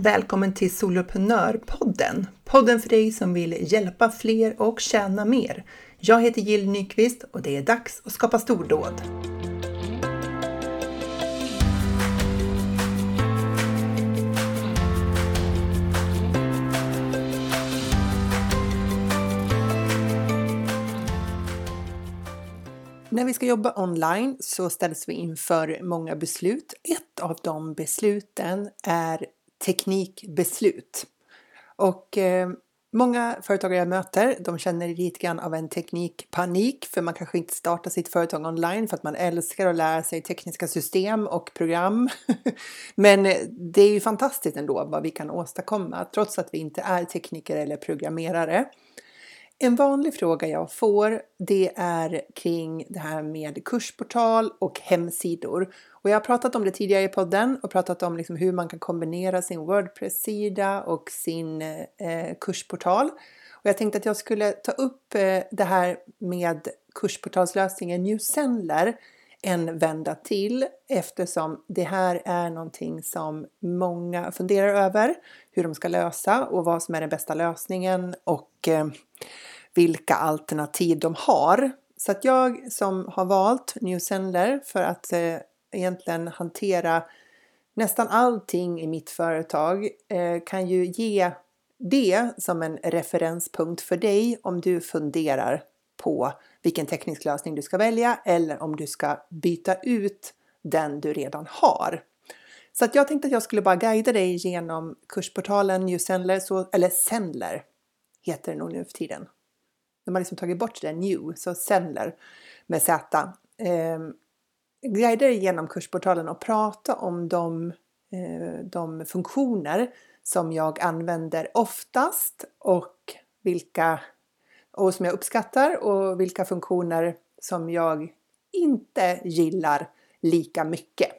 Välkommen till Soloprenörpodden! Podden för dig som vill hjälpa fler och tjäna mer. Jag heter Jill Nyqvist och det är dags att skapa stordåd. När vi ska jobba online så ställs vi inför många beslut. Ett av de besluten är teknikbeslut. Och eh, många företagare jag möter, de känner lite grann av en teknikpanik för man kanske inte startar sitt företag online för att man älskar att lära sig tekniska system och program. Men eh, det är ju fantastiskt ändå vad vi kan åstadkomma trots att vi inte är tekniker eller programmerare. En vanlig fråga jag får det är kring det här med kursportal och hemsidor. Och jag har pratat om det tidigare i podden och pratat om liksom hur man kan kombinera sin Wordpress-sida och sin eh, kursportal. Och jag tänkte att jag skulle ta upp eh, det här med kursportalslösningen Newsendler en vända till eftersom det här är någonting som många funderar över hur de ska lösa och vad som är den bästa lösningen och eh, vilka alternativ de har. Så att jag som har valt Newsendler för att eh, egentligen hantera nästan allting i mitt företag eh, kan ju ge det som en referenspunkt för dig om du funderar på vilken teknisk lösning du ska välja eller om du ska byta ut den du redan har. Så att jag tänkte att jag skulle bara guida dig genom kursportalen Newsendler, så, eller Sendler heter det nog nu för tiden. De har liksom tagit bort det New, så Sendler med Z. Ehm, Guida dig genom kursportalen och prata om de, eh, de funktioner som jag använder oftast och vilka och som jag uppskattar och vilka funktioner som jag inte gillar lika mycket.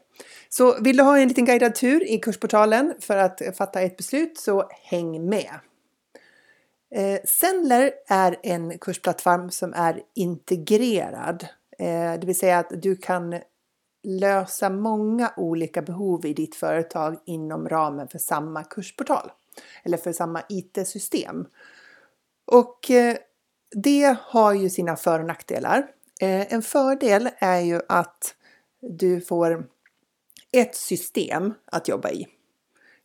Så vill du ha en liten guidad tur i kursportalen för att fatta ett beslut så häng med! Eh, Sendler är en kursplattform som är integrerad, Eh, det vill säga att du kan lösa många olika behov i ditt företag inom ramen för samma kursportal eller för samma IT-system. Och eh, det har ju sina för och nackdelar. Eh, en fördel är ju att du får ett system att jobba i.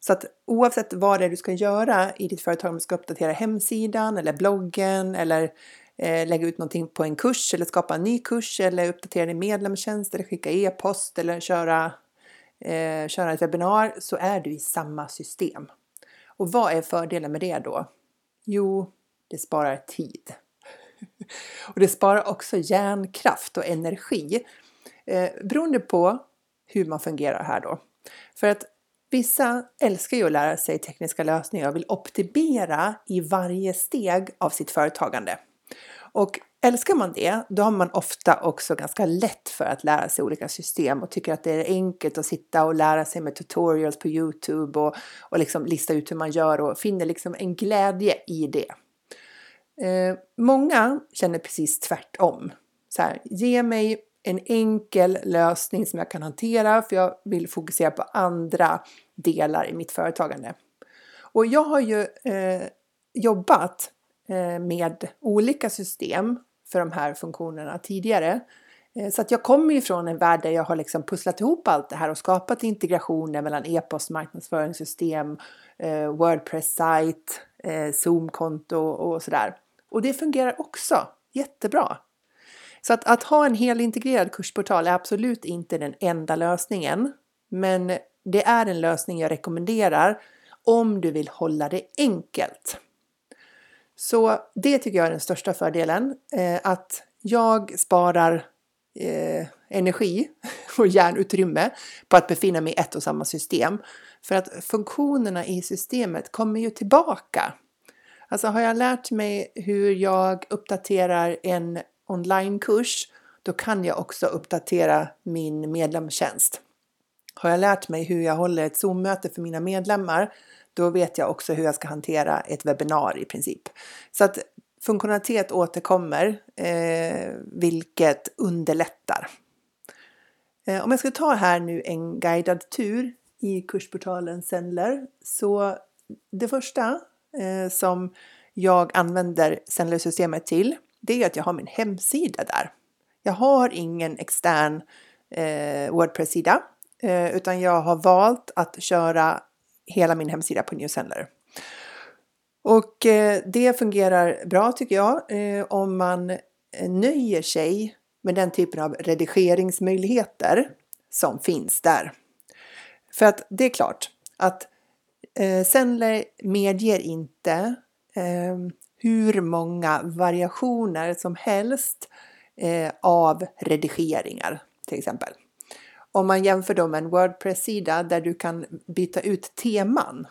Så att oavsett vad det är du ska göra i ditt företag, om du ska uppdatera hemsidan eller bloggen eller eh, lägga ut någonting på en kurs eller skapa en ny kurs eller uppdatera din medlemstjänst eller skicka e-post eller köra, eh, köra ett webbinar så är du i samma system. Och vad är fördelen med det då? Jo, det sparar tid. Och det sparar också hjärnkraft och energi eh, beroende på hur man fungerar här då. För att vissa älskar ju att lära sig tekniska lösningar och vill optimera i varje steg av sitt företagande. Och älskar man det, då har man ofta också ganska lätt för att lära sig olika system och tycker att det är enkelt att sitta och lära sig med tutorials på Youtube och, och liksom lista ut hur man gör och finner liksom en glädje i det. Eh, många känner precis tvärtom. Så här, ge mig en enkel lösning som jag kan hantera för jag vill fokusera på andra delar i mitt företagande. Och jag har ju eh, jobbat Eh, med olika system för de här funktionerna tidigare. Eh, så att jag kommer ju från en värld där jag har liksom pusslat ihop allt det här och skapat integrationer mellan e-post, marknadsföringssystem, eh, Wordpress-sajt, Zoom-konto och sådär. Och det fungerar också jättebra. Så att, att ha en helintegrerad kursportal är absolut inte den enda lösningen. Men det är en lösning jag rekommenderar om du vill hålla det enkelt. Så det tycker jag är den största fördelen. Eh, att jag sparar eh, energi och hjärnutrymme på att befinna mig i ett och samma system. För att funktionerna i systemet kommer ju tillbaka Alltså har jag lärt mig hur jag uppdaterar en onlinekurs, då kan jag också uppdatera min medlemstjänst. Har jag lärt mig hur jag håller ett Zoom-möte för mina medlemmar, då vet jag också hur jag ska hantera ett webbinar i princip. Så att funktionalitet återkommer, eh, vilket underlättar. Eh, om jag ska ta här nu en guidad tur i kursportalen Sendler. Så det första eh, som jag använder Sendler-systemet till, det är att jag har min hemsida där. Jag har ingen extern eh, Wordpress-sida, eh, utan jag har valt att köra hela min hemsida på Newsendler. Och eh, det fungerar bra tycker jag eh, om man eh, nöjer sig med den typen av redigeringsmöjligheter som finns där. För att det är klart att eh, Sendler medger inte eh, hur många variationer som helst eh, av redigeringar till exempel. Om man jämför dem med en Wordpress-sida där du kan byta ut teman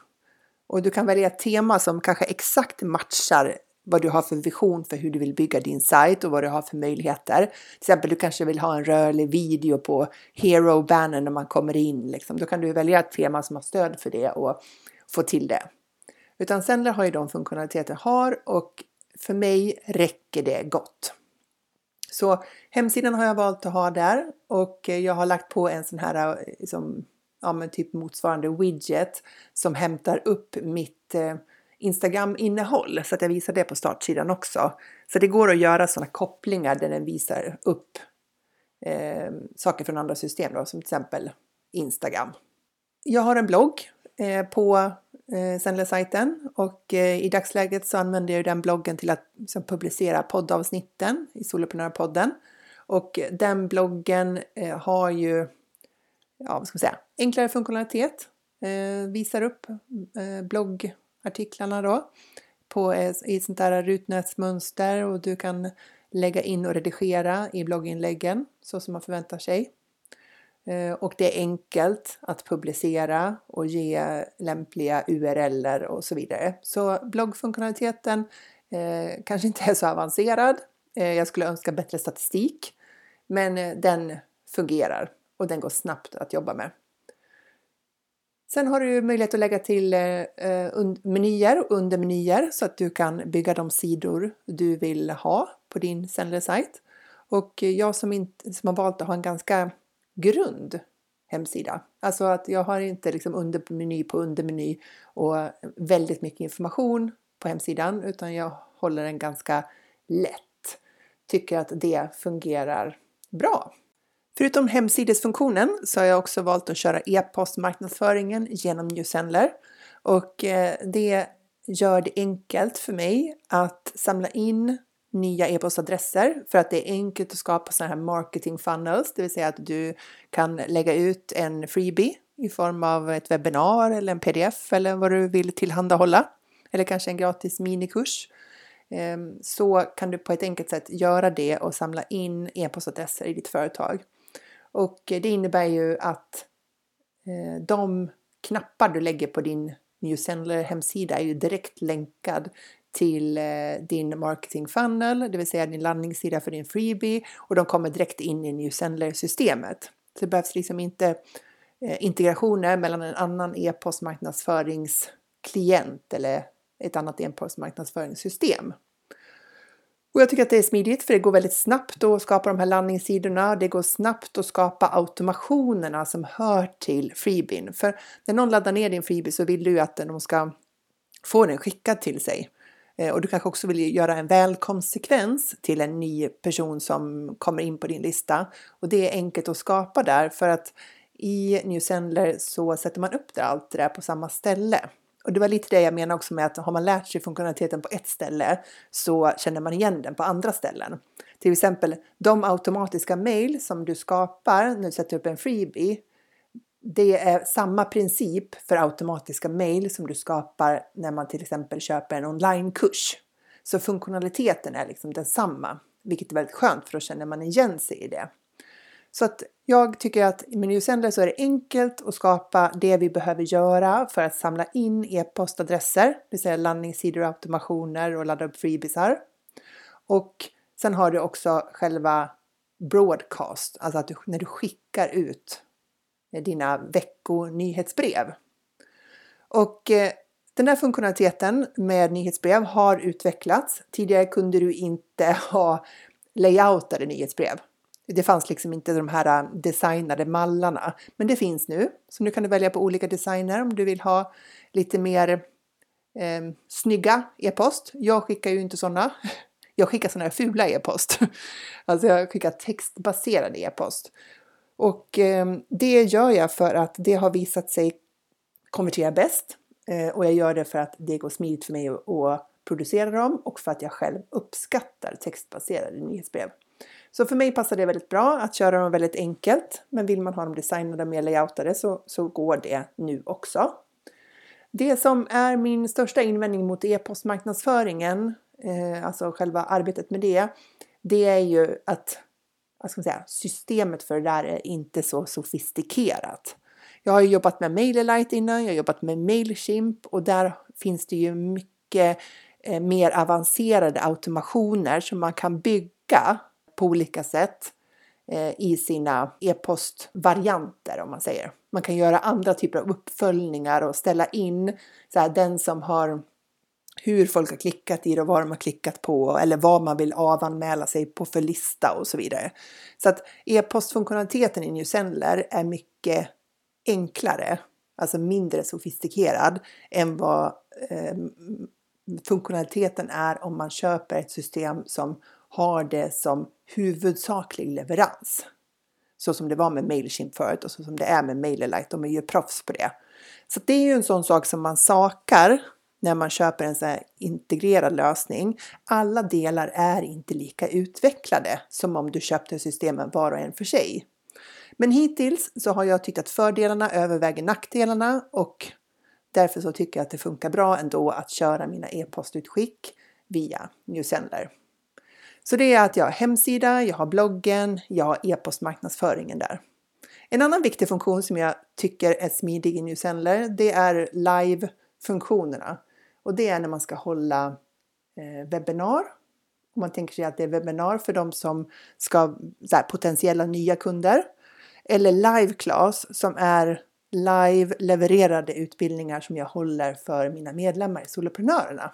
och du kan välja ett tema som kanske exakt matchar vad du har för vision för hur du vill bygga din sajt och vad du har för möjligheter. Till exempel du kanske vill ha en rörlig video på hero banner när man kommer in. Liksom. Då kan du välja ett tema som har stöd för det och få till det. Utan Sendler har ju de funktionaliteter har och för mig räcker det gott. Så hemsidan har jag valt att ha där och eh, jag har lagt på en sån här liksom, ja, men typ motsvarande widget som hämtar upp mitt eh, Instagram-innehåll så att jag visar det på startsidan också. Så det går att göra sådana kopplingar där den visar upp eh, saker från andra system då, som till exempel Instagram. Jag har en blogg eh, på eh, Sendler-sajten och eh, i dagsläget så använder jag den bloggen till att liksom, publicera poddavsnitten i Soloprenörpodden. Och eh, den bloggen eh, har ju, ja vad ska man säga, enklare funktionalitet, eh, visar upp eh, då på eh, i sånt där rutnätsmönster och du kan lägga in och redigera i blogginläggen så som man förväntar sig. Eh, och det är enkelt att publicera och ge lämpliga URLer och så vidare. Så bloggfunktionaliteten eh, kanske inte är så avancerad. Eh, jag skulle önska bättre statistik, men eh, den fungerar och den går snabbt att jobba med. Sen har du möjlighet att lägga till eh, eh menyer och undermenyer så att du kan bygga de sidor du vill ha på din sändare-sajt. Och jag som, inte, som har valt att ha en ganska grund hemsida, alltså att jag har inte liksom undermeny på undermeny och väldigt mycket information på hemsidan utan jag håller den ganska lätt. Tycker att det fungerar bra. Förutom hemsidesfunktionen så har jag också valt att köra e-postmarknadsföringen genom Newsendler och eh, det gör det enkelt för mig att samla in nya e-postadresser för att det är enkelt att skapa sådana här marketing funnels, det vill säga att du kan lägga ut en freebie i form av ett webbinar eller en pdf eller vad du vill tillhandahålla eller kanske en gratis minikurs. Ehm, så kan du på ett enkelt sätt göra det och samla in e-postadresser i ditt företag. Och det innebär ju att eh, de knappar du lägger på din Newsendler hemsida är ju direkt länkad till eh, din marketing funnel, det vill säga din landningssida för din freebie och de kommer direkt in i Newsendler-systemet. Så det behövs liksom inte eh, integrationer mellan en annan e-postmarknadsföringsklient eller ett annat e-postmarknadsföringssystem. Och jag tycker att det är smidigt för det går väldigt snabbt att skapa de här landningssidorna. Det går snabbt att skapa automationerna som hör till freebin. För när någon laddar ner din freebie så vill du ju att de ska få den skickad till sig. Eh, och du kanske också vill göra en välkomstsekvens till en ny person som kommer in på din lista. Och det är enkelt att skapa där för att i New Sender så sätter man upp det, allt det där på samma ställe. Och det var lite det jag menar också med att har man lärt sig funktionaliteten på ett ställe så känner man igen den på andra ställen. Till exempel de automatiska mail som du skapar när du sätter upp en freebie. Det är samma princip för automatiska mejl som du skapar när man till exempel köper en onlinekurs. Så funktionaliteten är liksom densamma, vilket är väldigt skönt för då känner man igen sig i det. Så att jag tycker att med Newsendler så är det enkelt att skapa det vi behöver göra för att samla in e-postadresser, det vill säga landningssidor och automationer och ladda upp freebisar. Och sen har du också själva broadcast, alltså att du, när du skickar ut Eh, dina veckonyhetsbrev. Och eh, den här funktionaliteten med nyhetsbrev har utvecklats. Tidigare kunde du inte ha layoutade nyhetsbrev Det fanns liksom inte de här eh, designade mallarna, men det finns nu. Så nu kan du välja på olika designer om du vill ha lite mer eh, snygga e-post. Jag skickar ju inte sådana. Jag skickar sådana här fula e-post. Alltså jag skickar textbaserad e-post. Och eh, det gör jag för att det har visat sig konvertera bäst. Eh, och jag gör det för att det går smidigt för mig att, att producera dem och för att jag själv uppskattar textbaserade nyhetsbrev. Så för mig passar det väldigt bra att köra dem väldigt enkelt. Men vill man ha dem designade mer layoutade så, så går det nu också. Det som är min största invändning mot e-postmarknadsföringen, eh, alltså själva arbetet med det, det är ju att vad ska man säga, systemet för det där är inte så sofistikerat. Jag har jobbat med MailerLite innan, jag har jobbat med Mailchimp och där finns det ju mycket eh, mer avancerade automationer som man kan bygga på olika sätt eh, i sina e-postvarianter om man säger. Man kan göra andra typer av uppföljningar och ställa in så här, den som har hur folk har klickat i det och vad de har klickat på eller vad man vill avanmäla sig på för lista och så vidare. Så att e-postfunktionaliteten i Newsendler är mycket enklare, alltså mindre sofistikerad än vad eh, funktionaliteten är om man köper ett system som har det som huvudsaklig leverans. Så som det var med Mailchimp förut och så som det är med MailerLite. De är ju proffs på det. Så det är ju en sån sak som man sakar när man köper en så här integrerad lösning. Alla delar är inte lika utvecklade som om du köpte systemen var och en för sig. Men hittills så har jag tyckt att fördelarna överväger nackdelarna och därför så tycker jag att det funkar bra ändå att köra mina e-postutskick via Newsendler. Så det är att jag har hemsida, jag har bloggen, jag har e-postmarknadsföringen där. En annan viktig funktion som jag tycker är smidig i Newsendler, det är live-funktionerna. Och det är när man ska hålla eh, webbinar. Om man tänker sig att det är webbinar för de som ska, här, potentiella nya kunder. Eller live class som är live levererade utbildningar som jag håller för mina medlemmar i Soloprenörerna.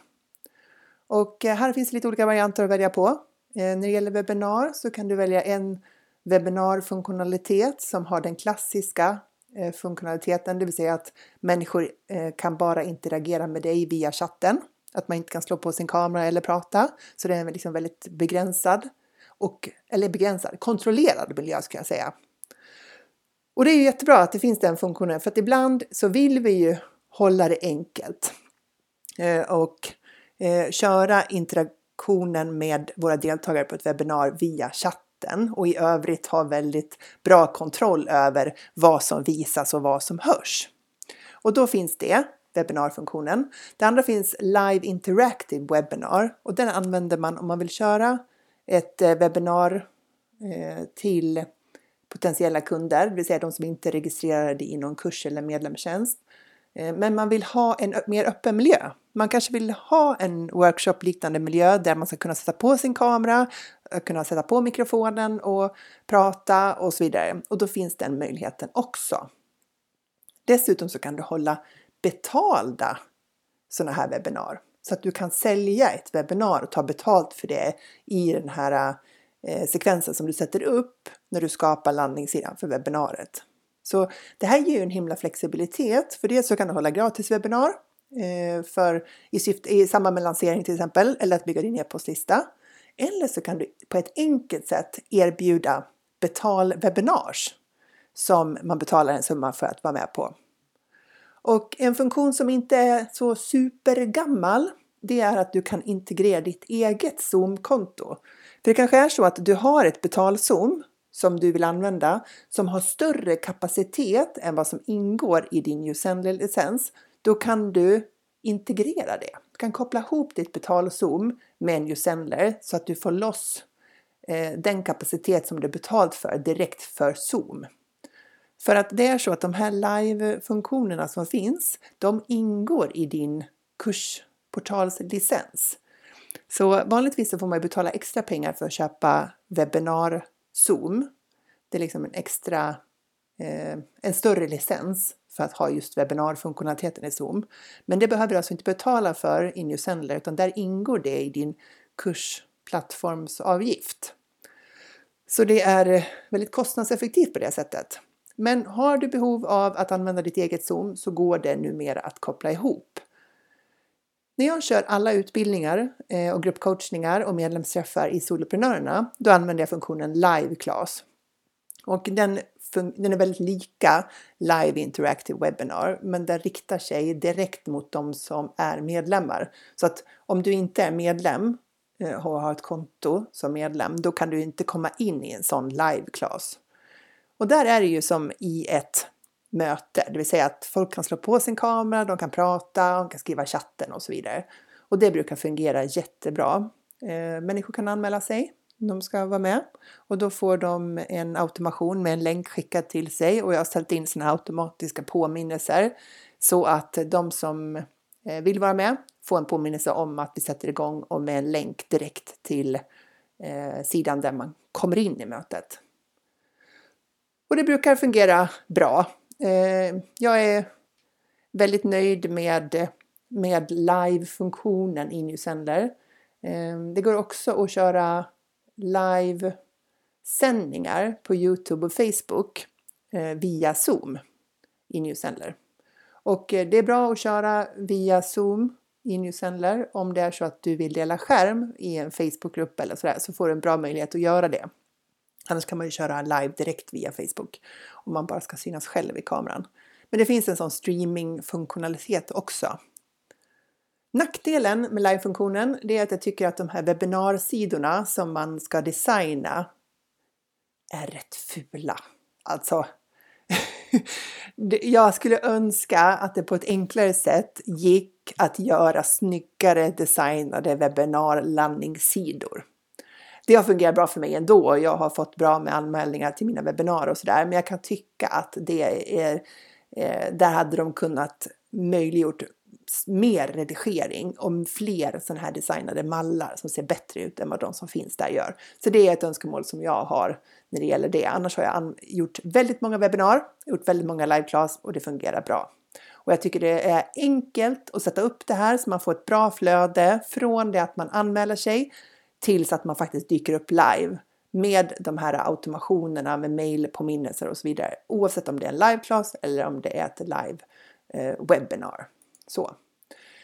Och eh, här finns lite olika varianter att välja på. Eh, när det gäller webbinar så kan du välja en webbinarfunktionalitet som har den klassiska Eh, funktionaliteten, det vill säga att människor eh, kan bara interagera med dig via chatten. Att man inte kan slå på sin kamera eller prata. Så det är en liksom väldigt begränsad, och, eller begränsad, kontrollerad miljö skulle jag säga. Och det är ju jättebra att det finns den funktionen för att ibland så vill vi ju hålla det enkelt. Eh, och köra interaktionen med våra deltagare på ett webbinar via chatt mitten och i övrigt ha väldigt bra kontroll över vad som visas och vad som hörs. Och då finns det, webbinarfunktionen. Det andra finns Live Interactive Webinar och den använder man om man vill köra ett eh, webbinar eh, till potentiella kunder, det vill säga de som inte är registrerade i någon kurs eller medlemstjänst. Eh, men man vill ha en mer öppen miljö. Man kanske vill ha en workshop-liknande miljö där man ska kunna sätta på sin kamera, kunna sätta på mikrofonen och prata och så vidare. Och då finns den möjligheten också. Dessutom så kan du hålla betalda sådana här webbinar så att du kan sälja ett webbinar och ta betalt för det i den här eh, sekvensen som du sätter upp när du skapar landningssidan för webbinariet. Så det här ger ju en himla flexibilitet. För det så kan du hålla gratis webbinar eh, för, i, syfte, i samband med lansering till exempel, eller att bygga din e-postlista. Eller så kan du på ett enkelt sätt erbjuda betalwebinars som man betalar en summa för att vara med på. Och en funktion som inte är så supergammal det är att du kan integrera ditt eget Zoom-konto. För det kanske är så att du har ett betal-Zoom som du vill använda som har större kapacitet än vad som ingår i din Usendly-licens. då kan du integrera det. Kan koppla ihop ditt betal-zoom med en Usendler så att du får loss eh, den kapacitet som du betalt för direkt för Zoom. För att det är så att de här live-funktionerna som finns, de ingår i din kursportalslicens. Så vanligtvis så får man betala extra pengar för att köpa webbinar Zoom. Det är liksom en extra, eh, en större licens för att ha just webbinarfunktionaliteten i Zoom. Men det behöver du alltså inte betala för i Newsendler utan där ingår det i din kursplattformsavgift. Så det är eh, väldigt kostnadseffektivt på det sättet. Men har du behov av att använda ditt eget Zoom så går det numera att koppla ihop. När jag kör alla utbildningar eh, och gruppcoachningar och medlemsträffar i Soloprenörerna, då använder jag funktionen Live Class. Och den, den är väldigt lika Live Interactive Webinar, men den riktar sig direkt mot de som är medlemmar. Så att om du inte är medlem eh, och har ett konto som medlem, då kan du inte komma in i en sån live class. Och där är det ju som i ett möte, det vill säga att folk kan slå på sin kamera, de kan prata, de kan skriva i chatten och så vidare. Och det brukar fungera jättebra. Eh, människor kan anmäla sig, de ska vara med och då får de en automation med en länk skickad till sig och jag har ställt in såna automatiska påminnelser så att de som eh, vill vara med får en påminnelse om att vi sätter igång och med en länk direkt till eh, sidan där man kommer in i mötet. Och det brukar fungera bra. Eh, jag är väldigt nöjd med, med live-funktionen i Newsender. Eh, det går också att köra live-sändningar på Youtube och Facebook eh, via Zoom i Newsendler. Och eh, det är bra att köra via Zoom i Newsendler. om det är så att du vill dela skärm i en Facebookgrupp eller sådär så får du en bra möjlighet att göra det. Annars kan man ju köra live direkt via Facebook om man bara ska synas själv i kameran. Men det finns en sån streamingfunktionalitet också. Nackdelen med live-funktionen är att jag tycker att de här webbinarsidorna som man ska designa är rätt fula. Alltså, jag skulle önska att det på ett enklare sätt gick att göra snyggare designade webbinarlandningssidor det har fungerat bra för mig ändå. Jag har fått bra med anmälningar till mina webbinar och sådär. Men jag kan tycka att det är, eh, där hade de kunnat möjliggjort mer redigering och fler sådana här designade mallar som ser bättre ut än vad de som finns där gör. Så det är ett önskemål som jag har när det gäller det. Annars har jag gjort väldigt många webbinar, gjort väldigt många live-class och det fungerar bra. Och jag tycker det är enkelt att sätta upp det här så man får ett bra flöde från det att man anmäler sig tills att man faktiskt dyker upp live med de här automationerna med mailpåminnelser och så vidare. Oavsett om det är en live-class eller om det är ett live eh, webbinar. Så.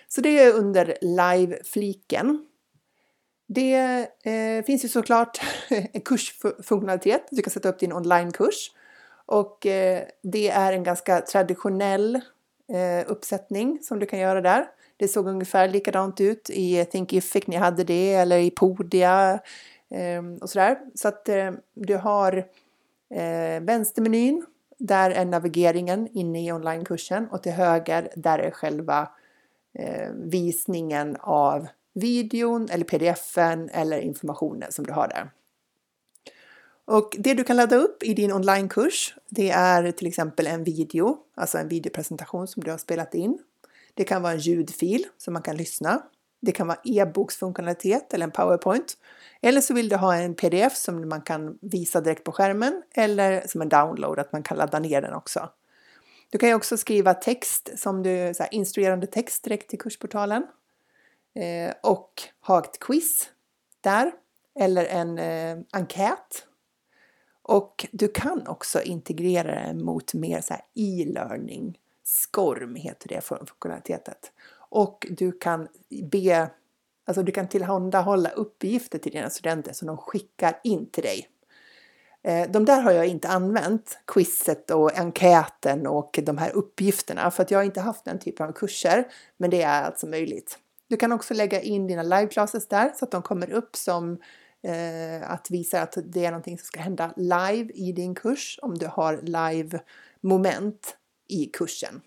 så det är under live-fliken. Det eh, finns ju såklart en kursfunktionalitet. Du kan sätta upp din onlinekurs och eh, det är en ganska traditionell eh, uppsättning som du kan göra där. Det såg ungefär likadant ut i Thinkific, ni hade det, eller i Podia ehm, och sådär. Så att eh, du har eh, vänstermenyn, där är navigeringen inne i onlinekursen och till höger där är själva eh, visningen av videon eller pdfen eller informationen som du har där. Och det du kan ladda upp i din onlinekurs, det är till exempel en video, alltså en videopresentation som du har spelat in det kan vara en ljudfil som man kan lyssna. Det kan vara e-boksfunktionalitet eller en powerpoint. Eller så vill du ha en pdf som man kan visa direkt på skärmen eller som en download, att man kan ladda ner den också. Du kan ju också skriva text som du, så här, instruerande text direkt till kursportalen. Eh, och ha ett quiz där eller en eh, enkät. Och du kan också integrera det mot mer så e-learning SCORM heter det funktionalitetet. Och du kan be, alltså du kan tillhandahålla uppgifter till dina studenter som de skickar in till dig. Eh, de där har jag inte använt, quizet och enkäten och de här uppgifterna, för att jag har inte haft den typen av kurser, men det är alltså möjligt. Du kan också lägga in dina live classes där så att de kommer upp som eh, att visa att det är någonting som ska hända live i din kurs om du har live moment i kursen.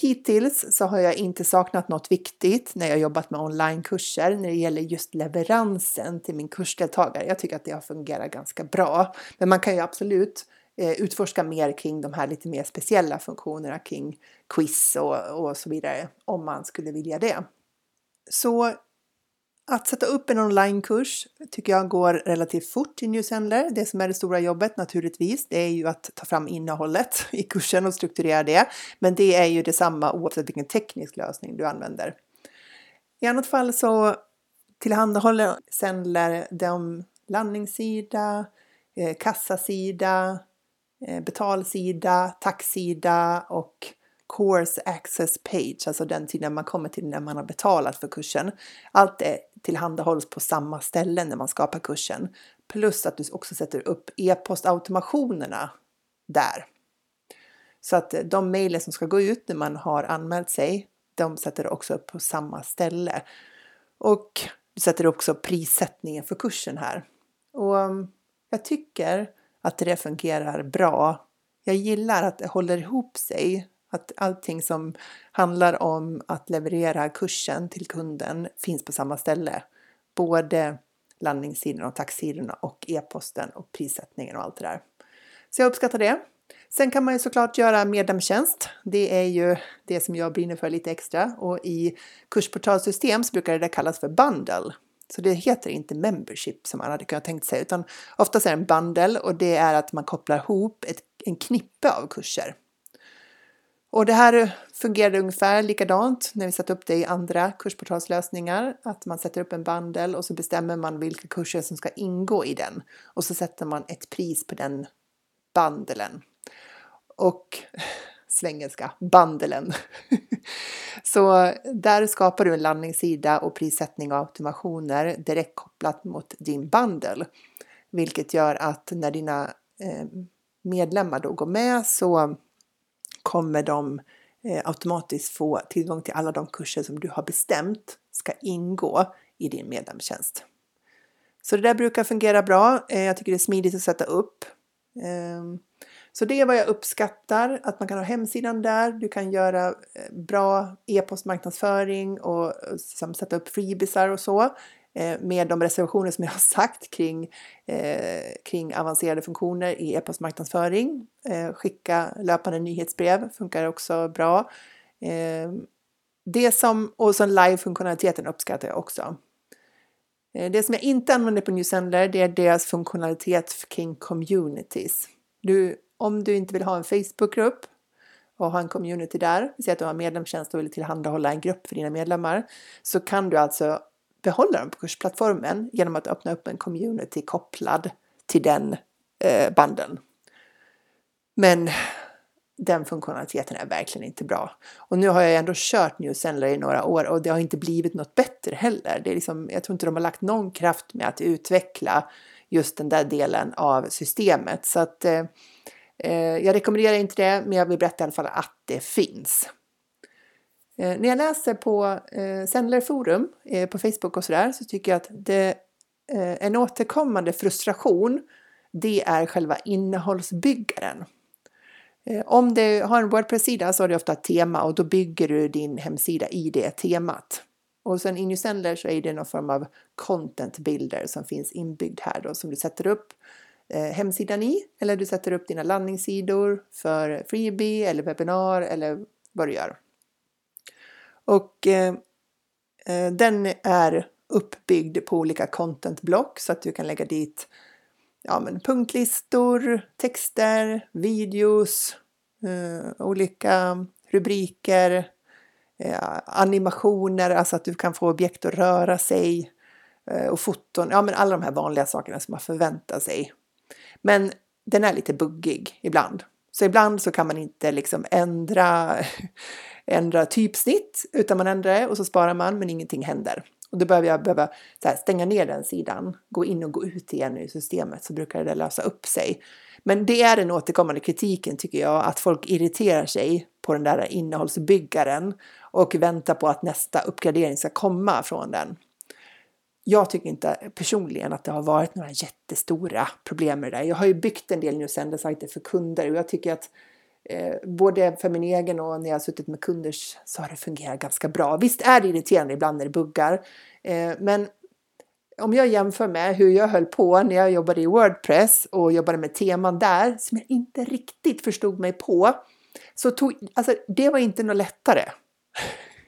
Hittills så har jag inte saknat något viktigt när jag jobbat med onlinekurser när det gäller just leveransen till min kursdeltagare. Jag tycker att det har fungerat ganska bra. Men man kan ju absolut eh, utforska mer kring de här lite mer speciella funktionerna kring quiz och, och så vidare om man skulle vilja det. Så att sätta upp en onlinekurs tycker jag går relativt fort i Newsendler. Det som är det stora jobbet naturligtvis, det är ju att ta fram innehållet i kursen och strukturera det. Men det är ju detsamma oavsett vilken teknisk lösning du använder. I annat fall så tillhandahåller Sendler de landningssida, eh, kassasida, eh, betalsida, taxsida och Course Access Page, alltså den tiden man kommer till när man har betalat för kursen. Allt det tillhandahålls på samma ställe när man skapar kursen. Plus att du också sätter upp e-postautomationerna där. Så att eh, de mejlen som ska gå ut när man har anmält sig, de sätter du också upp på samma ställe. Och du sätter också prissättningen för kursen här. Och mm, jag tycker att det fungerar bra. Jag gillar att det håller ihop sig. Att allting som handlar om att leverera kursen till kunden finns på samma ställe. Både landningssidan och taxsidorna och e-posten och prissättningen och allt det där. Så jag uppskattar det. Sen kan man ju såklart göra medlemstjänst. Det är ju det som jag brinner för lite extra och i kursportalsystem så brukar det där kallas för bundle. Så det heter inte membership som man hade kunnat tänkt sig utan oftast är det en bundle och det är att man kopplar ihop ett, en knippe av kurser. Och det här fungerade ungefär likadant när vi satte upp det i andra kursportalslösningar. Att man sätter upp en bandel och så bestämmer man vilka kurser som ska ingå i den. Och så sätter man ett pris på den bandelen och svengelska, bandelen. Så där skapar du en landningssida och prissättning och automationer direkt kopplat mot din bandel, Vilket gör att när dina eh, medlemmar då går med så kommer de eh, automatiskt få tillgång till alla de kurser som du har bestämt ska ingå i din medlemstjänst. Så det där brukar fungera bra. Eh, jag tycker det är smidigt att sätta upp. Ehm, så det är vad jag uppskattar, att man kan ha hemsidan där, du kan göra eh, bra e-postmarknadsföring och sätta upp freebisar och så Eh, med de reservationer som jag har sagt kring, eh, kring avancerade funktioner i e-postmarknadsföring. Eh, skicka löpande nyhetsbrev funkar också bra. Eh, det som, och så live-funktionaliteten uppskattar jag också. Eh, det som jag inte använder på Newsendler det är deras funktionalitet kring communities. Du om du inte vill ha en Facebookgrupp och ha en community där, säg att du har medlemstjänst och vill tillhandahålla en grupp för dina medlemmar, så kan du alltså behålla dem på kursplattformen genom att öppna upp en community kopplad till den eh, banden. Men den funktionaliteten är verkligen inte bra. Och nu har jag ändå kört Newsendler i några år och det har inte blivit något bättre heller. Det är liksom, jag tror inte de har lagt någon kraft med att utveckla just den där delen av systemet. Så att eh, Eh, jag rekommenderar inte det, men jag vill berätta i alla fall att det finns. Eh, när jag läser på eh, Sendler forum eh, på Facebook och sådär så tycker jag att det, eh, en återkommande frustration det är själva innehållsbyggaren. Eh, om du har en Wordpress-sida så har du ofta ett tema och då bygger du din hemsida i det temat. Och sen i Sendler så är det någon form av content builder som finns inbyggd här då som du sätter upp eh, hemsidan i eller du sätter upp dina landningssidor för freebie eller webbinar eller vad du gör. Och eh, eh, den är uppbyggd på olika contentblock så att du kan lägga dit ja, men punktlistor, texter, videos, eh, olika rubriker, eh, animationer, alltså att du kan få objekt att röra sig eh, och foton, ja men alla de här vanliga sakerna som man förväntar sig men den är lite buggig ibland. Så ibland så kan man inte liksom ändra, ändra typsnitt utan man ändrar det och så sparar man men ingenting händer. Och då behöver jag behöva här, stänga ner den sidan, gå in och gå ut igen i systemet så brukar det lösa upp sig. Men det är den återkommande kritiken tycker jag, att folk irriterar sig på den där innehållsbyggaren och väntar på att nästa uppgradering ska komma från den jag tycker inte personligen att det har varit några jättestora problem med det där. Jag har ju byggt en del newsender-sajter för kunder och jag tycker att eh, både för min egen och när jag har suttit med kunder så har det fungerat ganska bra. Visst är det irriterande ibland när det buggar, eh, men om jag jämför med hur jag höll på när jag jobbade i Wordpress och jobbade med teman där som jag inte riktigt förstod mig på, så tog, alltså det var inte något lättare.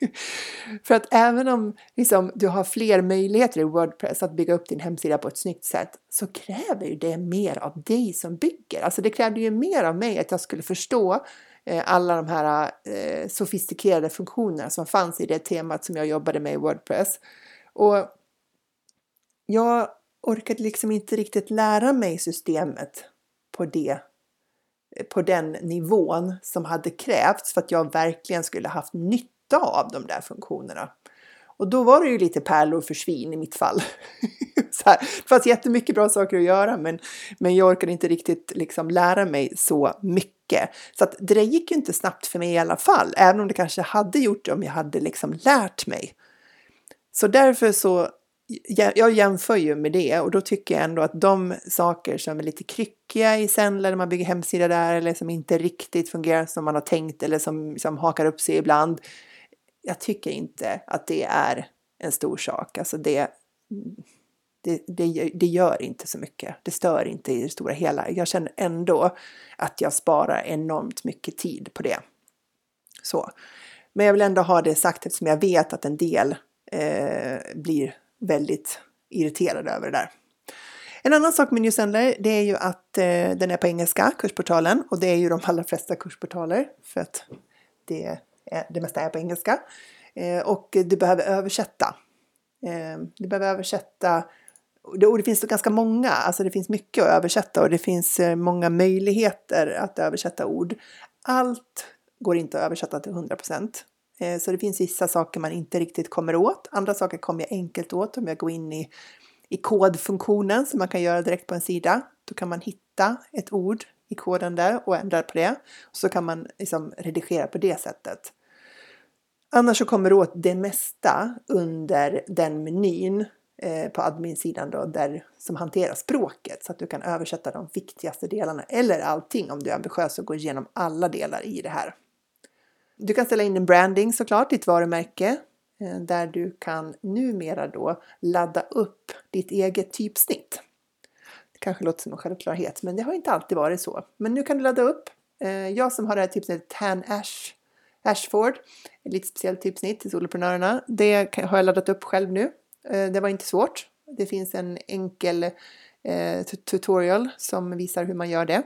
För att även om liksom, du har fler möjligheter i Wordpress att bygga upp din hemsida på ett snyggt sätt så kräver ju det mer av dig som bygger. Alltså det krävde ju mer av mig att jag skulle förstå eh, alla de här eh, sofistikerade funktionerna som fanns i det temat som jag jobbade med i Wordpress. Och jag orkade liksom inte riktigt lära mig systemet på det eh, på den nivån som hade krävts för att jag verkligen skulle haft nytta av de där funktionerna. Och då var det ju lite pärlor för svin i mitt fall. så här, det fanns jättemycket bra saker att göra men, men jag orkade inte riktigt liksom lära mig så mycket. Så att det gick ju inte snabbt för mig i alla fall, även om det kanske hade gjort det om jag hade liksom lärt mig. Så därför så jag jämför ju med det och då tycker jag ändå att de saker som är lite kryckiga i Sendler när man bygger hemsida där eller som inte riktigt fungerar som man har tänkt eller som, som hakar upp sig ibland. Jag tycker inte att det är en stor sak. Alltså det, det, det, det gör inte så mycket. Det stör inte i det stora hela. Jag känner ändå att jag sparar enormt mycket tid på det. Så. Men jag vill ändå ha det sagt eftersom jag vet att en del eh, blir väldigt irriterade över det där. En annan sak med Newsendler det är ju att eh, den är på engelska, kursportalen, och det är ju de allra flesta kursportaler för att det, är, Eh, det mesta är på engelska. Eh, och du behöver översätta. Eh, du behöver översätta och det finns ganska många, alltså det finns mycket att översätta och det finns många möjligheter att översätta ord. Allt går inte att översätta till 100 procent. Så det finns vissa saker man inte riktigt kommer åt. Andra saker kommer jag enkelt åt om jag går in i, i kodfunktionen som man kan göra direkt på en sida. Då kan man hitta ett ord i koden där och ändrar på det. Så kan man liksom redigera på det sättet. Annars så kommer du åt det mesta under den menyn eh, på adminsidan då, där, som hanterar språket så att du kan översätta de viktigaste delarna eller allting om du är ambitiös och går igenom alla delar i det här. Du kan ställa in en branding såklart, ditt varumärke, eh, där du kan numera då ladda upp ditt eget typsnitt. Kanske låter som en självklarhet, men det har inte alltid varit så. Men nu kan du ladda upp. Eh, jag som har det här tipset Tan Ash, Ashford, ett lite speciellt typsnitt till soloprenörerna. Det har jag laddat upp själv nu. Eh, det var inte svårt. Det finns en enkel eh, tutorial som visar hur man gör det.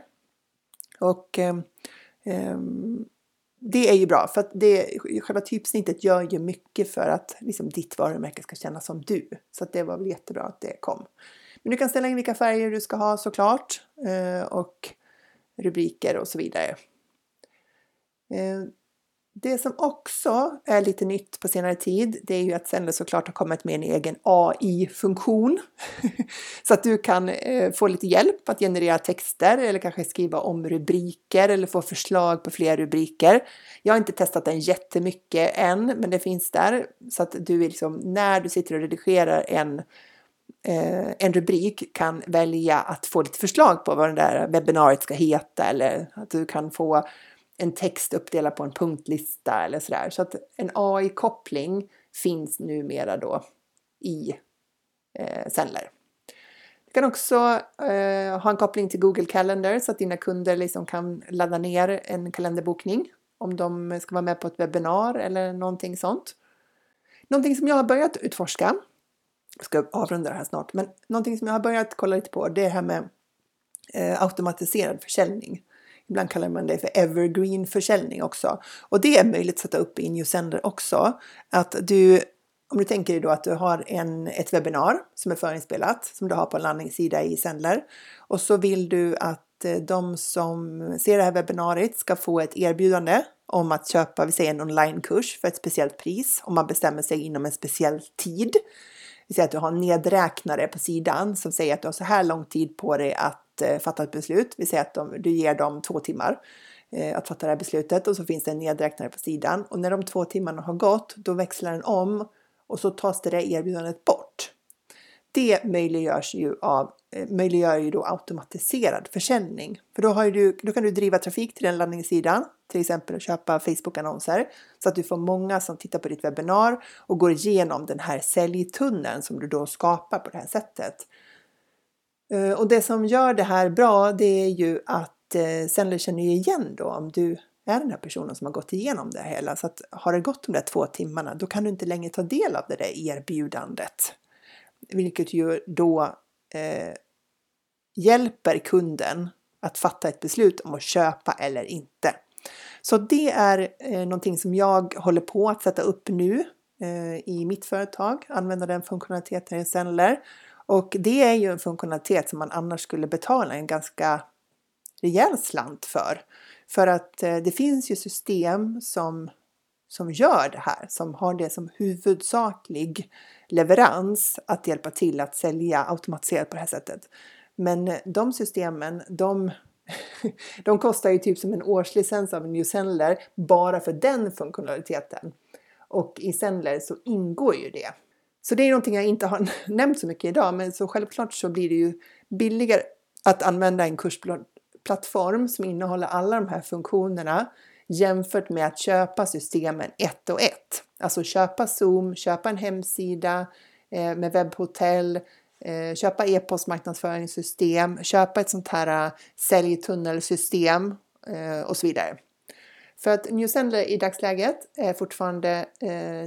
Och ehm, ehm, det är ju bra för att det, själva typsnittet gör ju mycket för att liksom, ditt varumärke ska kännas som du. Så att det var väl jättebra att det kom. Men du kan ställa in vilka färger du ska ha såklart eh, och rubriker och så vidare. Eh, det som också är lite nytt på senare tid, det är ju att Sendler såklart har kommit med en egen AI-funktion. så att du kan eh, få lite hjälp att generera texter eller kanske skriva om rubriker eller få förslag på fler rubriker. Jag har inte testat den jättemycket än, men det finns där så att du liksom, när du sitter och redigerar en eh, en rubrik kan välja att få lite förslag på vad det där webbinariet ska heta eller att du kan få en text uppdelad på en punktlista eller sådär. Så att en AI-koppling finns numera då i eh, Sendler. Du kan också eh, ha en koppling till Google Calendar så att dina kunder liksom kan ladda ner en kalenderbokning om de ska vara med på ett webbinar eller någonting sånt. Någonting som jag har börjat utforska, ska avrunda det här snart, men någonting som jag har börjat kolla lite på det är det här med eh, automatiserad försäljning. Ibland kallar man det för evergreen försäljning också. Och det är möjligt att sätta upp i Newsender också. Att du, om du tänker dig då att du har en, ett webbinar som är förinspelat som du har på en landningssida i Sendler. Och så vill du att eh, de som ser det här webbinariet ska få ett erbjudande om att köpa, vi säger en onlinekurs för ett speciellt pris om man bestämmer sig inom en speciell tid. Vi säger att du har en nedräknare på sidan som säger att du har så här lång tid på dig att eh, fatta ett beslut. Vi säger att de, du ger dem två timmar eh, att fatta det här beslutet och så finns det en nedräknare på sidan. Och när de två timmarna har gått, då växlar den om och så tas det där erbjudandet bort. Det möjliggörs ju av, eh, möjliggör ju då automatiserad försäljning. För då, har du, då kan du driva trafik till den landningssidan, till exempel att köpa Facebook-annonser, så att du får många som tittar på ditt webbinar och går igenom den här säljtunneln som du då skapar på det här sättet. Eh, och det som gör det här bra det är ju att eh, säljaren Sendler känner igen då om du är den här personen som har gått igenom det hela. Så att har det gått de där två timmarna då kan du inte längre ta del av det där erbjudandet. Vilket ju då eh, hjälper kunden att fatta ett beslut om att köpa eller inte. Så det är eh, någonting som jag håller på att sätta upp nu eh, i mitt företag, använda den funktionaliteten i Sendler Och det är ju en funktionalitet som man annars skulle betala en ganska rejäl slant för. För att eh, det finns ju system som, som gör det här, som har det som huvudsaklig leverans att hjälpa till att sälja automatiserat på det här sättet. Men eh, de systemen, de, de kostar ju typ som en årslicens av New Sendler bara för den funktionaliteten. Och i Sendler så ingår ju det. Så det är någonting jag inte har nämnt så mycket idag, men så självklart så blir det ju billigare att använda en kursplattform som innehåller alla de här funktionerna jämfört med att köpa systemen ett och ett. Alltså köpa Zoom, köpa en hemsida eh, med webbhotell, Eh, köpa e-postmarknadsföringssystem, köpa ett sånt här eh, säljtunnelsystem eh, och så vidare. För att Newsendler i dagsläget är fortfarande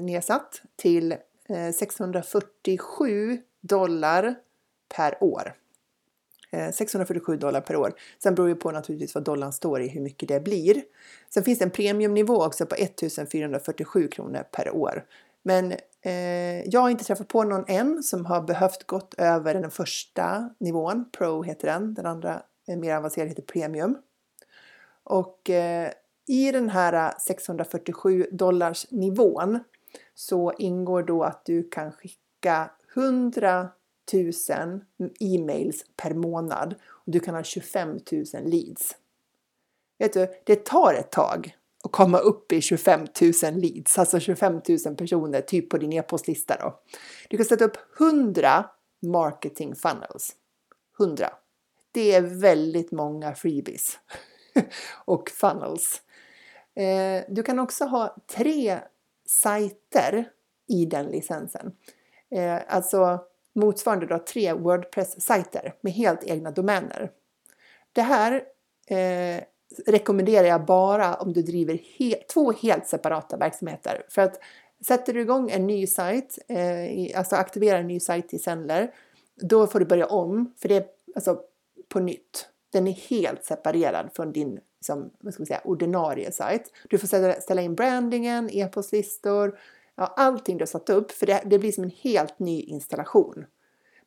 nedsatt till 647 dollar per år. 647 dollar per år. Sen beror det på naturligtvis vad dollarn står i, hur mycket det blir. Sen finns det en premiumnivå också på 1447 kronor per år. Men Eh, jag har inte träffat på någon än som har behövt gått över den första nivån, Pro heter den, den andra eh, mer avancerade heter Premium. Och eh, i den här eh, 647 dollars nivån så ingår då att du kan skicka 100 000 e-mails per månad och du kan ha 25 000 leads. Vet du, det tar ett tag att komma upp i 25 000 leads, alltså 25 000 personer typ på din e-postlista då. Du kan sätta upp 100 marketing funnels. 100. Det är väldigt många freebies och funnels. Eh, du kan också ha tre sajter i den licensen. Eh, alltså motsvarande då tre Wordpress-sajter med helt egna domäner. Det här eh, rekommenderar jag bara om du driver he två helt separata verksamheter. För att sätter du igång en ny sajt, eh, alltså aktiverar en ny sajt i Sendler, då får du börja om, för det är alltså på nytt. Den är helt separerad från din som, vad ska man säga, ordinarie sajt. Du får ställa, ställa in brandingen, e-postlistor, ja, allting du har satt upp, för det, det blir som en helt ny installation.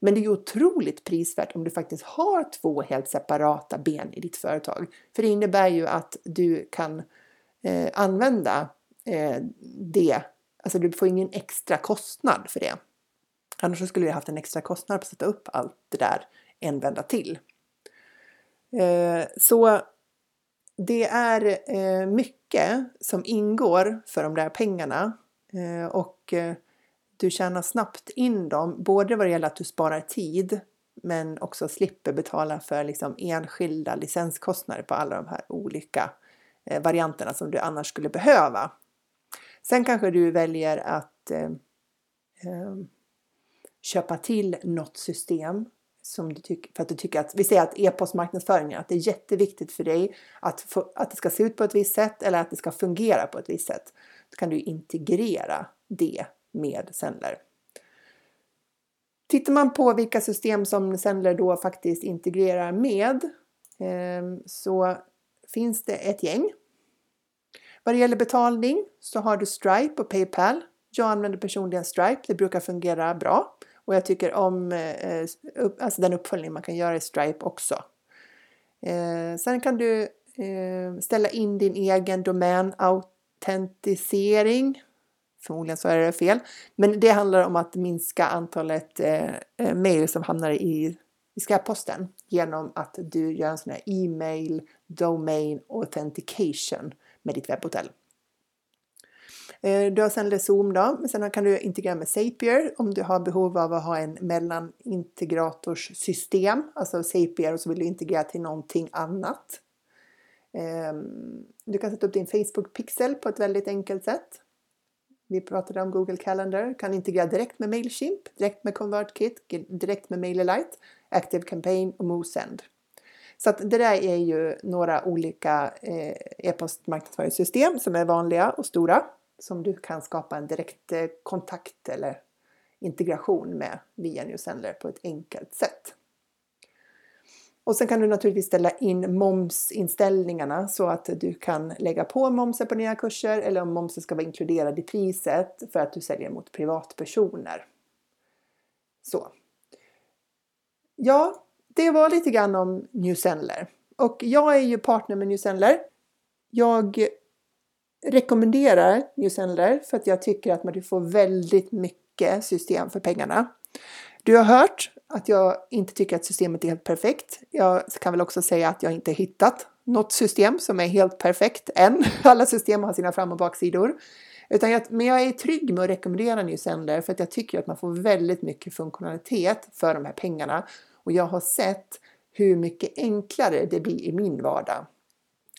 Men det är ju otroligt prisvärt om du faktiskt har två helt separata ben i ditt företag. För det innebär ju att du kan eh, använda eh, det, alltså du får ingen extra kostnad för det. Annars skulle du haft en extra kostnad på att sätta upp allt det där en vända till. Eh, så det är eh, mycket som ingår för de där pengarna eh, och eh, du tjänar snabbt in dem, både vad det gäller att du sparar tid men också slipper betala för liksom enskilda licenskostnader på alla de här olika eh, varianterna som du annars skulle behöva. Sen kanske du väljer att eh, ehm, köpa till något system som du tycker, för att du tycker att, vi säger att e-postmarknadsföringen, att det är jätteviktigt för dig att, få, att det ska se ut på ett visst sätt eller att det ska fungera på ett visst sätt. Då kan du integrera det med Sendler. Tittar man på vilka system som Sendler då faktiskt integrerar med ehm, så finns det ett gäng. Vad det gäller betalning så har du Stripe och Paypal. Jag använder personligen Stripe, det brukar fungera bra. Och jag tycker om eh, alltså den uppföljning man kan göra i Stripe också. Eh, sen kan du eh, ställa in din egen domänautentisering. Förmodligen så är det fel. Men det handlar om att minska antalet eh, eh, mejl som hamnar i, i skräpposten genom att du gör en sån här e-mail domain authentication med ditt webbhotell. Eh, du har sen Zoom då, men sen kan du integrera med Zapier om du har behov av att ha en mellanintegratorssystem, alltså Zapier och så vill du integrera till någonting annat. Ehm, du kan sätta upp din Facebook Pixel på ett väldigt enkelt sätt. Vi pratade om Google Calendar, kan integrera direkt med Mailchimp, direkt med ConvertKit, direkt med MailerLite, Active Campaign och MoSend. Så att det där är ju några olika eh, e-postmarknadsföringssystem som är vanliga och stora som du kan skapa en direkt eh, kontakt eller integration med via Newsendler på ett enkelt sätt. Och sen kan du naturligtvis ställa in momsinställningarna så att du kan lägga på momsen på dina kurser eller om momsen ska vara inkluderad i priset för att du säljer mot privatpersoner. Så. ja, det var lite grann om New Sendler. Och jag är ju partner med New Sendler. Jag rekommenderar New Sendler för att jag tycker att man får väldigt mycket system för pengarna. Du har hört att jag inte tycker att systemet är helt perfekt. Jag kan väl också säga att jag inte hittat något system som är helt perfekt än. Alla system har sina fram och baksidor. Utan jag, men jag är trygg med att rekommendera Newsender för att jag tycker att man får väldigt mycket funktionalitet för de här pengarna. Och jag har sett hur mycket enklare det blir i min vardag.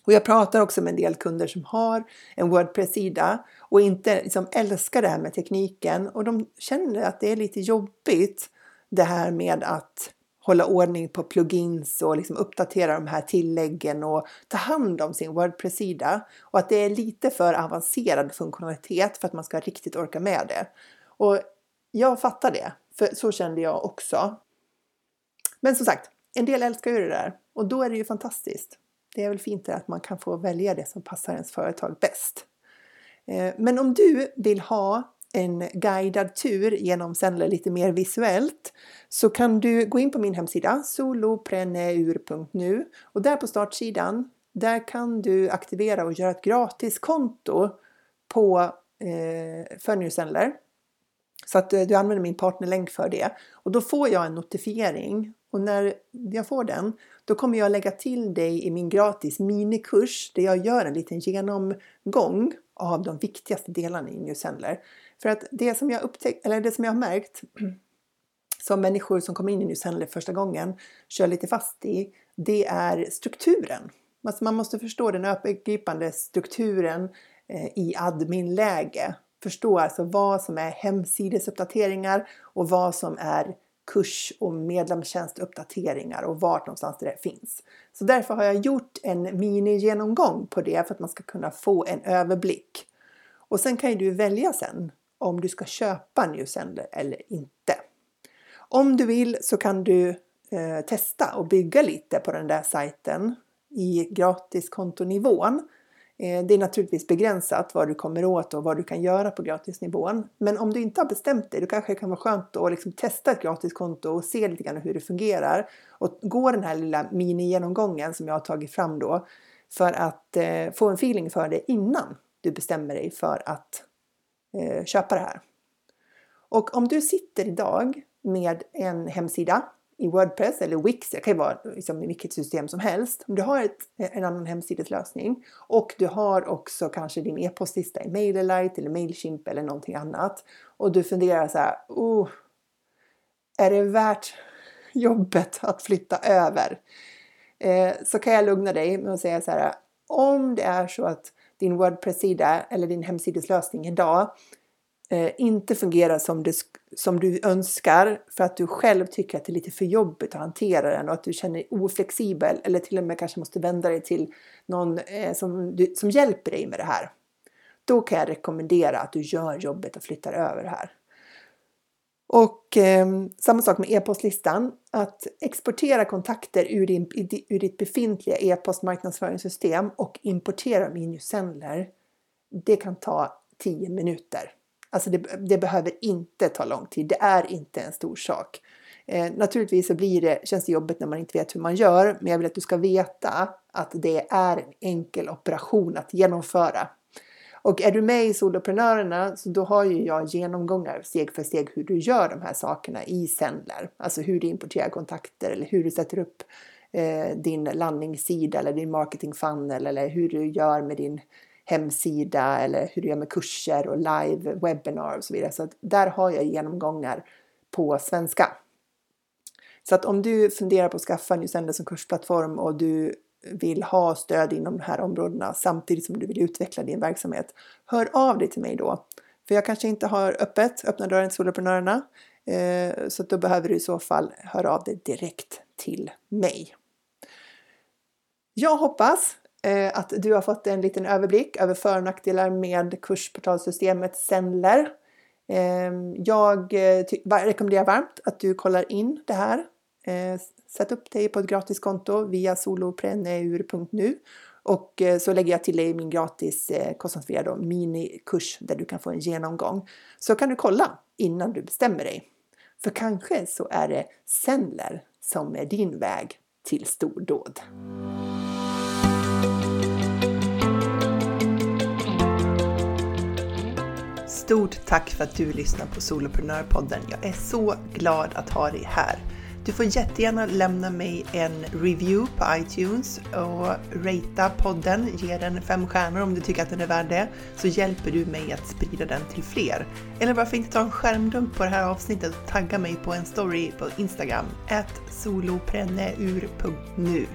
Och jag pratar också med en del kunder som har en Wordpress-sida och inte liksom älskar det här med tekniken och de känner att det är lite jobbigt det här med att hålla ordning på plugins och liksom uppdatera de här tilläggen och ta hand om sin Wordpress-sida. Och att det är lite för avancerad funktionalitet för att man ska riktigt orka med det. Och jag fattar det, för så kände jag också. Men som sagt, en del älskar ju det där och då är det ju fantastiskt. Det är väl fint att man kan få välja det som passar ens företag bäst. Eh, men om du vill ha en guidad tur genom Sendler lite mer visuellt så kan du gå in på min hemsida solopreneur.nu och där på startsidan där kan du aktivera och göra ett gratiskonto på eh, för Newsendler. Så att eh, du använder min partnerlänk för det och då får jag en notifiering och när jag får den då kommer jag lägga till dig i min gratis minikurs där jag gör en liten genomgång av de viktigaste delarna i Newsendler. För att det som jag upptäckt, eller det som jag har märkt som människor som kommer in i Newsendler första gången kör lite fast i, det är strukturen. Alltså man måste förstå den övergripande strukturen eh, i adminläge. Förstå alltså vad som är hemsidesuppdateringar och vad som är kurs och medlemstjänstuppdateringar och vart någonstans det finns. Så därför har jag gjort en minigenomgång på det för att man ska kunna få en överblick. Och sen kan ju du välja sen om du ska köpa Newsender eller inte. Om du vill så kan du eh, testa och bygga lite på den där sajten i gratiskontonivån. Eh, det är naturligtvis begränsat vad du kommer åt och vad du kan göra på gratisnivån. Men om du inte har bestämt dig, då kanske det kan vara skönt att liksom testa ett gratiskonto och se lite grann hur det fungerar. Och gå den här lilla mini-genomgången som jag har tagit fram då för att eh, få en feeling för det innan du bestämmer dig för att eh, köpa det här. Och om du sitter idag med en hemsida i Wordpress eller Wix, det kan ju vara liksom i vilket system som helst. Om du har ett, en annan hemsideslösning och du har också kanske din e-postlista i MailerLite eller Mailchimp eller någonting annat och du funderar så här, oh, är det värt jobbet att flytta över? Eh, så kan jag lugna dig med att säga så här, om det är så att din Wordpress-sida eller din hemsideslösning idag eh, inte fungerar som, det, som du önskar för att du själv tycker att det är lite för jobbigt att hantera den och att du känner dig oflexibel eller till och med kanske måste vända dig till någon eh, som, du, som hjälper dig med det här. Då kan jag rekommendera att du gör jobbet och flyttar över det här. Och eh, samma sak med e-postlistan. Att exportera kontakter ur, din, ur ditt befintliga e-postmarknadsföringssystem och importera dem in i Sendler. Det kan ta 10 minuter. Alltså det, det, behöver inte ta lång tid. Det är inte en stor sak. Eh, naturligtvis så blir det, känns det jobbigt när man inte vet hur man gör, men jag vill att du ska veta att det är en enkel operation att genomföra. Och är du med i Soloprenörerna så då har ju jag genomgångar steg för steg hur du gör de här sakerna i Sendler. Alltså hur du importerar kontakter eller hur du sätter upp eh, din landningssida eller din marketing funnel eller hur du gör med din hemsida eller hur du gör med kurser och live webbinar och så vidare. Så där har jag genomgångar på svenska. Så att om du funderar på att skaffa Newsender som kursplattform och du vill ha stöd inom de här områdena samtidigt som du vill utveckla din verksamhet. Hör av dig till mig då. För jag kanske inte har öppet, öppna dörren till soloprenörerna. Eh, så då behöver du i så fall höra av dig direkt till mig. Jag hoppas Eh, att du har fått en liten överblick över för och nackdelar med kursportalsystemet Sendler. Ehm, jag eh, rekommenderar varmt att du kollar in det här eh, Sätt upp dig på ett gratiskonto via solopreneur.nu och så lägger jag till dig min gratis kostnadsfria minikurs där du kan få en genomgång. Så kan du kolla innan du bestämmer dig. För kanske så är det Sendler som är din väg till stordåd. Stort tack för att du lyssnar på Soloprenörpodden. Jag är så glad att ha dig här. Du får jättegärna lämna mig en review på iTunes och ratea podden. Ge den fem stjärnor om du tycker att den är värd det, så hjälper du mig att sprida den till fler. Eller varför inte ta en skärmdump på det här avsnittet och tagga mig på en story på Instagram, solopreneur.nu.